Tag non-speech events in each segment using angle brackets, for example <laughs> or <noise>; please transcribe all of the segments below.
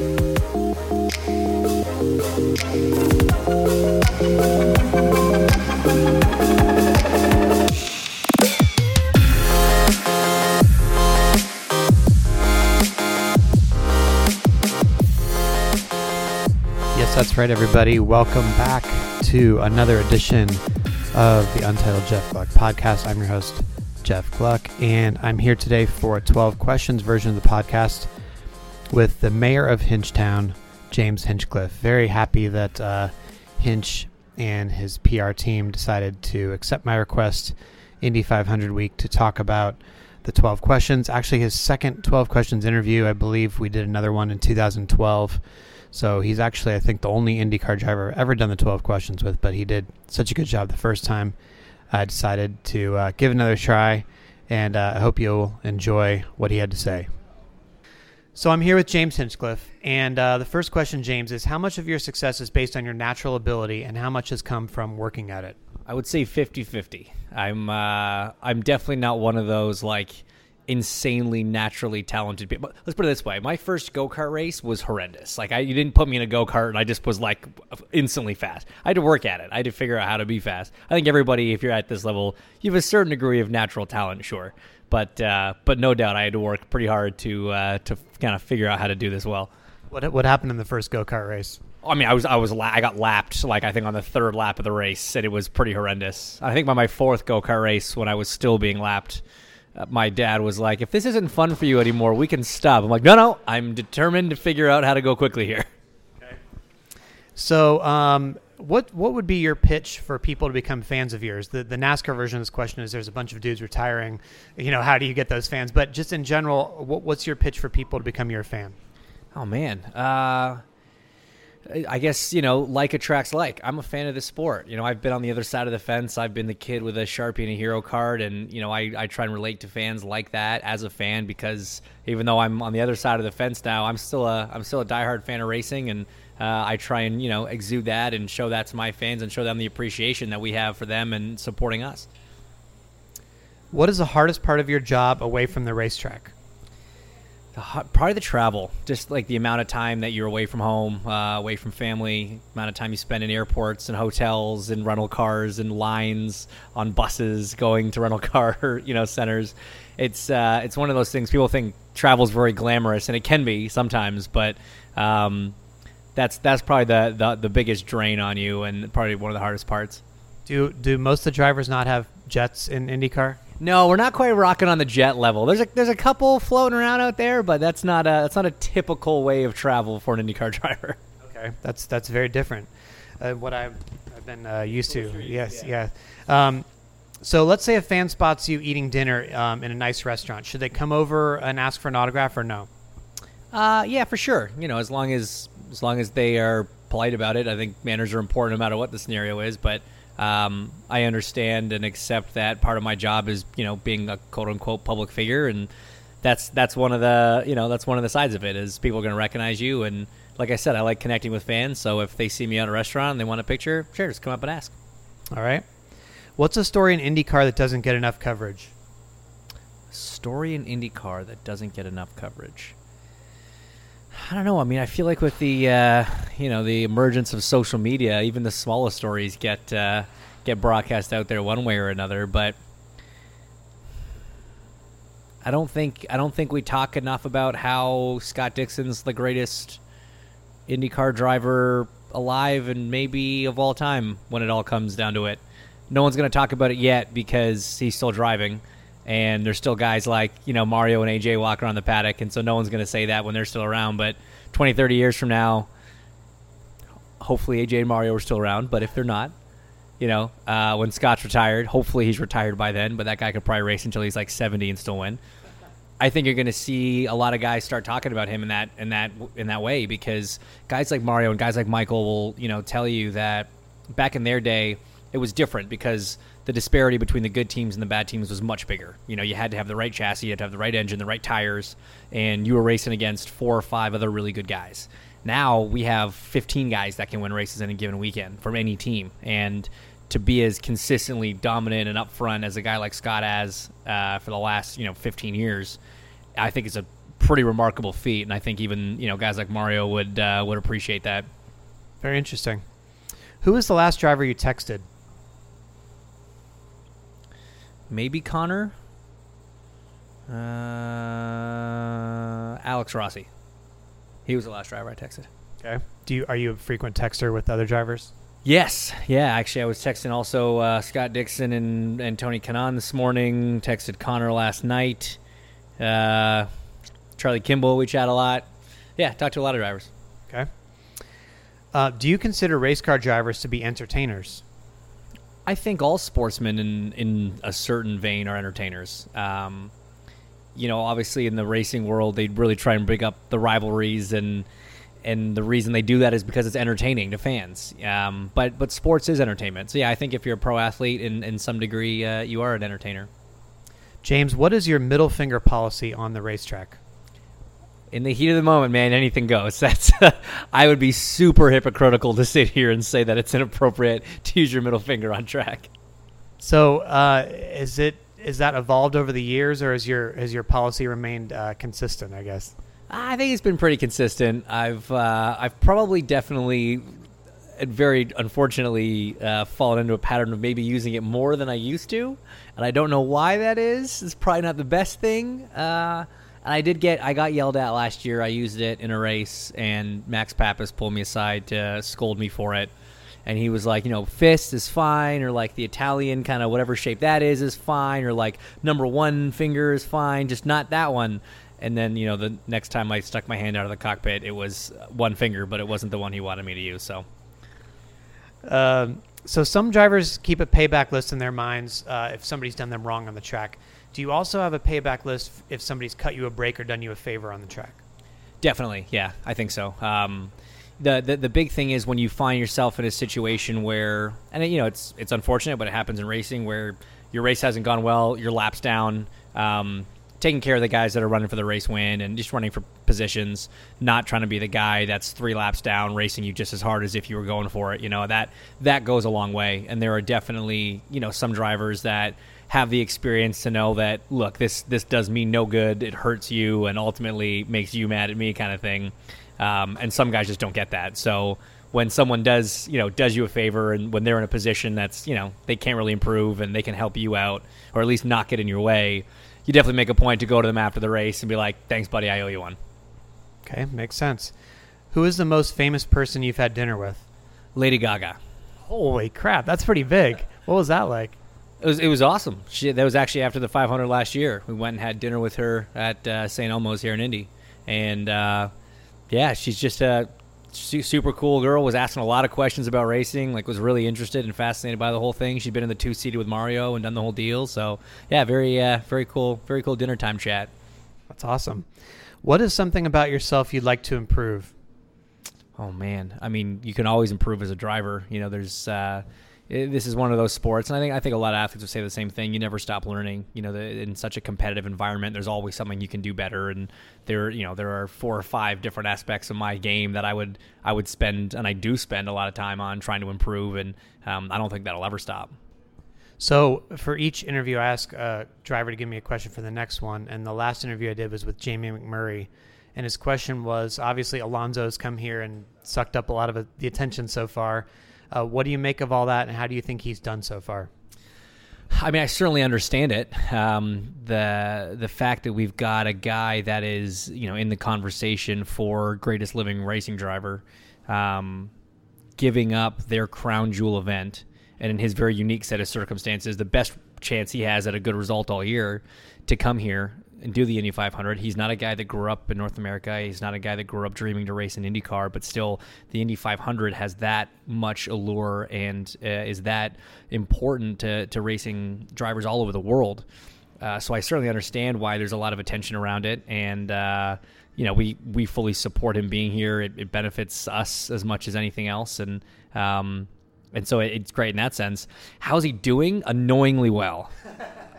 Yes, that's right, everybody. Welcome back to another edition of the Untitled Jeff Gluck podcast. I'm your host, Jeff Gluck, and I'm here today for a 12 questions version of the podcast with the mayor of Hinchtown, James Hinchcliffe. Very happy that uh, Hinch and his PR team decided to accept my request, Indy 500 week, to talk about the 12 questions. Actually, his second 12 questions interview, I believe we did another one in 2012. So he's actually, I think, the only IndyCar driver I've ever done the 12 questions with, but he did such a good job the first time. I decided to uh, give another try, and uh, I hope you'll enjoy what he had to say. So I'm here with James Hinchcliffe, and uh, the first question, James, is how much of your success is based on your natural ability, and how much has come from working at it? I would say 50-50. I'm uh, I'm definitely not one of those like insanely naturally talented people. Let's put it this way: my first go kart race was horrendous. Like I, you didn't put me in a go kart, and I just was like instantly fast. I had to work at it. I had to figure out how to be fast. I think everybody, if you're at this level, you have a certain degree of natural talent, sure, but uh, but no doubt I had to work pretty hard to uh, to kind of figure out how to do this well. What what happened in the first go kart race? I mean, I was I was la- I got lapped like I think on the third lap of the race, and it was pretty horrendous. I think by my fourth go kart race, when I was still being lapped, uh, my dad was like, "If this isn't fun for you anymore, we can stop." I'm like, "No, no, I'm determined to figure out how to go quickly here." Okay. So, um, what what would be your pitch for people to become fans of yours? The the NASCAR version of this question is there's a bunch of dudes retiring. You know, how do you get those fans? But just in general, what, what's your pitch for people to become your fan? Oh man, uh, I guess you know, like attracts like. I'm a fan of the sport. You know, I've been on the other side of the fence. I've been the kid with a sharpie and a hero card, and you know, I, I try and relate to fans like that as a fan because even though I'm on the other side of the fence now, I'm still a I'm still a diehard fan of racing, and uh, I try and you know exude that and show that to my fans and show them the appreciation that we have for them and supporting us. What is the hardest part of your job away from the racetrack? The probably the travel, just like the amount of time that you're away from home, uh, away from family, amount of time you spend in airports and hotels and rental cars and lines on buses going to rental <laughs> car, you know, centers. It's uh, it's one of those things. People think travel is very glamorous, and it can be sometimes, but um, that's that's probably the, the the biggest drain on you, and probably one of the hardest parts. Do do most of the drivers not have jets in IndyCar? No, we're not quite rocking on the jet level. There's a there's a couple floating around out there, but that's not a that's not a typical way of travel for an IndyCar <laughs> driver. Okay, that's that's very different. Uh, what I've I've been uh, used to. Yes, yeah. Um, so let's say a fan spots you eating dinner um, in a nice restaurant. Should they come over and ask for an autograph or no? Uh, yeah, for sure. You know, as long as as long as they are polite about it, I think manners are important no matter what the scenario is. But um, I understand and accept that part of my job is you know being a quote unquote public figure, and that's that's one of the you know that's one of the sides of it is people are going to recognize you. And like I said, I like connecting with fans. So if they see me at a restaurant and they want a picture, sure, just come up and ask. All right. What's a story in IndyCar that doesn't get enough coverage? Story in IndyCar that doesn't get enough coverage. I don't know. I mean, I feel like with the uh, you know the emergence of social media, even the smallest stories get uh, get broadcast out there one way or another. But I don't think I don't think we talk enough about how Scott Dixon's the greatest IndyCar driver alive and maybe of all time when it all comes down to it. No one's going to talk about it yet because he's still driving and there's still guys like you know Mario and AJ walking around the paddock, and so no one's going to say that when they're still around. But 20, 30 years from now, hopefully AJ and Mario are still around. But if they're not, you know, uh, when Scott's retired, hopefully he's retired by then. But that guy could probably race until he's like 70 and still win. I think you're going to see a lot of guys start talking about him in that in that in that way because guys like Mario and guys like Michael will you know tell you that back in their day it was different because the disparity between the good teams and the bad teams was much bigger. You know, you had to have the right chassis, you had to have the right engine, the right tires, and you were racing against four or five other really good guys. Now we have 15 guys that can win races in a given weekend from any team, and to be as consistently dominant and up front as a guy like Scott has uh, for the last you know 15 years, I think is a pretty remarkable feat, and I think even you know guys like Mario would uh, would appreciate that. Very interesting. Who was the last driver you texted? Maybe Connor. Uh, Alex Rossi. He was the last driver I texted. Okay. Do you are you a frequent texter with other drivers? Yes, yeah. Actually, I was texting also uh, Scott Dixon and, and Tony Kanaan this morning. Texted Connor last night. Uh, Charlie Kimball, we chat a lot. Yeah, Talk to a lot of drivers. Okay. Uh, do you consider race car drivers to be entertainers? I think all sportsmen in in a certain vein are entertainers. Um, you know, obviously in the racing world, they really try and bring up the rivalries and and the reason they do that is because it's entertaining to fans. Um, but but sports is entertainment. So yeah, I think if you're a pro athlete in in some degree, uh, you are an entertainer. James, what is your middle finger policy on the racetrack? In the heat of the moment, man, anything goes. <laughs> That's I would be super hypocritical to sit here and say that it's inappropriate to use your middle finger on track. So, uh, is it is that evolved over the years, or has your has your policy remained uh, consistent? I guess. I think it's been pretty consistent. I've uh, I've probably definitely, very unfortunately, uh, fallen into a pattern of maybe using it more than I used to, and I don't know why that is. It's probably not the best thing. Uh, and I did get I got yelled at last year. I used it in a race, and Max Papis pulled me aside to scold me for it. And he was like, you know, fist is fine, or like the Italian kind of whatever shape that is is fine, or like number one finger is fine, just not that one. And then you know the next time I stuck my hand out of the cockpit, it was one finger, but it wasn't the one he wanted me to use. So, um, so some drivers keep a payback list in their minds uh, if somebody's done them wrong on the track. Do you also have a payback list if somebody's cut you a break or done you a favor on the track? Definitely, yeah, I think so. Um, the, the the big thing is when you find yourself in a situation where, and you know, it's it's unfortunate, but it happens in racing where your race hasn't gone well, your laps down. Um, taking care of the guys that are running for the race win and just running for positions, not trying to be the guy that's three laps down racing you just as hard as if you were going for it. You know that that goes a long way, and there are definitely you know some drivers that have the experience to know that look this this does me no good. It hurts you and ultimately makes you mad at me, kind of thing. Um, and some guys just don't get that. So when someone does you know does you a favor and when they're in a position that's you know they can't really improve and they can help you out or at least not get in your way you definitely make a point to go to them after the race and be like, "Thanks, buddy, I owe you one." Okay, makes sense. Who is the most famous person you've had dinner with? Lady Gaga. Holy crap, that's pretty big. what was that like? It was it was awesome. She that was actually after the 500 last year. We went and had dinner with her at uh, St. Elmo's here in Indy, and uh, yeah, she's just a super cool girl. Was asking a lot of questions about racing. Like was really interested and fascinated by the whole thing. She'd been in the two seated with Mario and done the whole deal. So yeah, very uh, very cool, very cool dinner time chat. That's awesome. What is something about yourself you'd like to improve? Oh man, I mean, you can always improve as a driver. You know, there's uh, this is one of those sports, and I think I think a lot of athletes would say the same thing. You never stop learning. You know, the, in such a competitive environment, there's always something you can do better. And there, you know, there are four or five different aspects of my game that I would I would spend, and I do spend a lot of time on trying to improve. And um, I don't think that'll ever stop. So for each interview, I ask a driver to give me a question for the next one. And the last interview I did was with Jamie McMurray. And his question was obviously Alonso's come here and sucked up a lot of the attention so far. Uh, what do you make of all that, and how do you think he's done so far? I mean, I certainly understand it. Um, the the fact that we've got a guy that is you know in the conversation for greatest living racing driver, um, giving up their crown jewel event, and in his very unique set of circumstances, the best chance he has at a good result all year to come here and do the Indy 500. He's not a guy that grew up in North America. He's not a guy that grew up dreaming to race an IndyCar, but still, the Indy 500 has that much allure and uh, is that important to, to racing drivers all over the world. Uh, so I certainly understand why there's a lot of attention around it, and uh, you know we we fully support him being here. It, it benefits us as much as anything else, and um, and so it, it's great in that sense. How's he doing? Annoyingly well.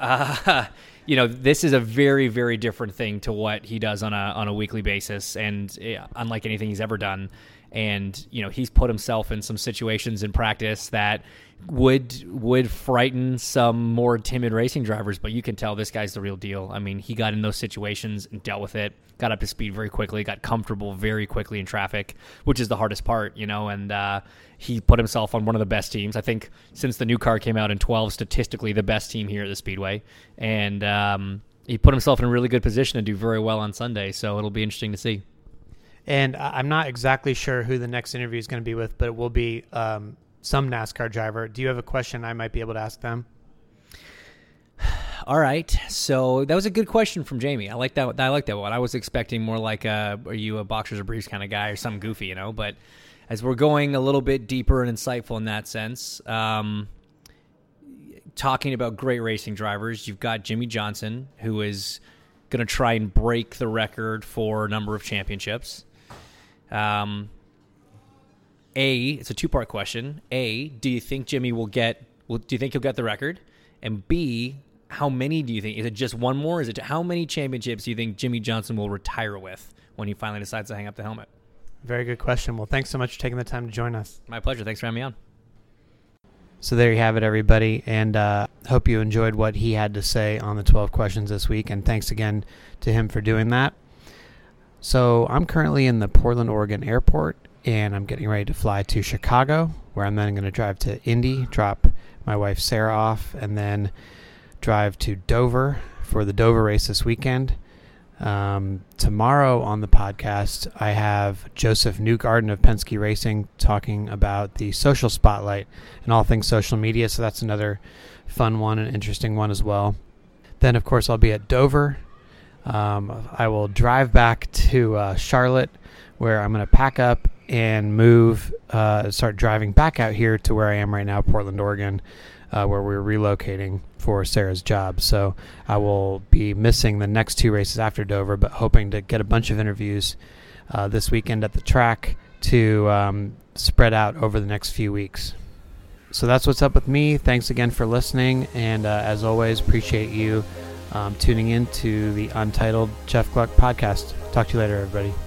<laughs> You know, this is a very, very different thing to what he does on a on a weekly basis, and uh, unlike anything he's ever done. And you know, he's put himself in some situations in practice that would would frighten some more timid racing drivers, but you can tell this guy's the real deal. I mean, he got in those situations and dealt with it, got up to speed very quickly, got comfortable very quickly in traffic, which is the hardest part, you know, and uh, he put himself on one of the best teams. I think since the new car came out in 12, statistically the best team here at the Speedway, and um, he put himself in a really good position to do very well on Sunday. So it'll be interesting to see. And I'm not exactly sure who the next interview is going to be with, but it will be um, some NASCAR driver. Do you have a question I might be able to ask them? All right. So that was a good question from Jamie. I like that. I like that one. I was expecting more like a, are you a boxers or briefs kind of guy or something goofy, you know? But as we're going a little bit deeper and insightful in that sense, um, talking about great racing drivers, you've got Jimmie Johnson, who is going to try and break the record for a number of championships. Um, a, it's a two part question. A, do you think Jimmie will get? Will, do you think he'll get the record? And B, how many do you think? Is it just one more? Is it how many championships do you think Jimmie Johnson will retire with when he finally decides to hang up the helmet? Very good question. Well, thanks so much for taking the time to join us. My pleasure. Thanks for having me on. So there you have it, everybody, and uh, hope you enjoyed what he had to say on the 12 questions this week. And thanks again to him for doing that. So I'm currently in the Portland, Oregon airport, and I'm getting ready to fly to Chicago, where I'm then going to drive to Indy, drop my wife Sarah off, and then drive to Dover for the Dover race this weekend. Um, tomorrow on the podcast, I have Josef Newgarden of Penske Racing talking about the social spotlight and all things social media. So that's another fun one and interesting one as well. Then, of course, I'll be at Dover. Um, I will drive back to uh, Charlotte, where I'm going to pack up and move, uh, start driving back out here to where I am right now, Portland, Oregon, uh, where we're relocating for Sarah's job. So I will be missing the next two races after Dover, but hoping to get a bunch of interviews uh, this weekend at the track to um, spread out over the next few weeks. So that's what's up with me. Thanks again for listening, and uh, as always, appreciate you um, tuning in to the Untitled Jeff Gluck podcast. Talk to you later, everybody.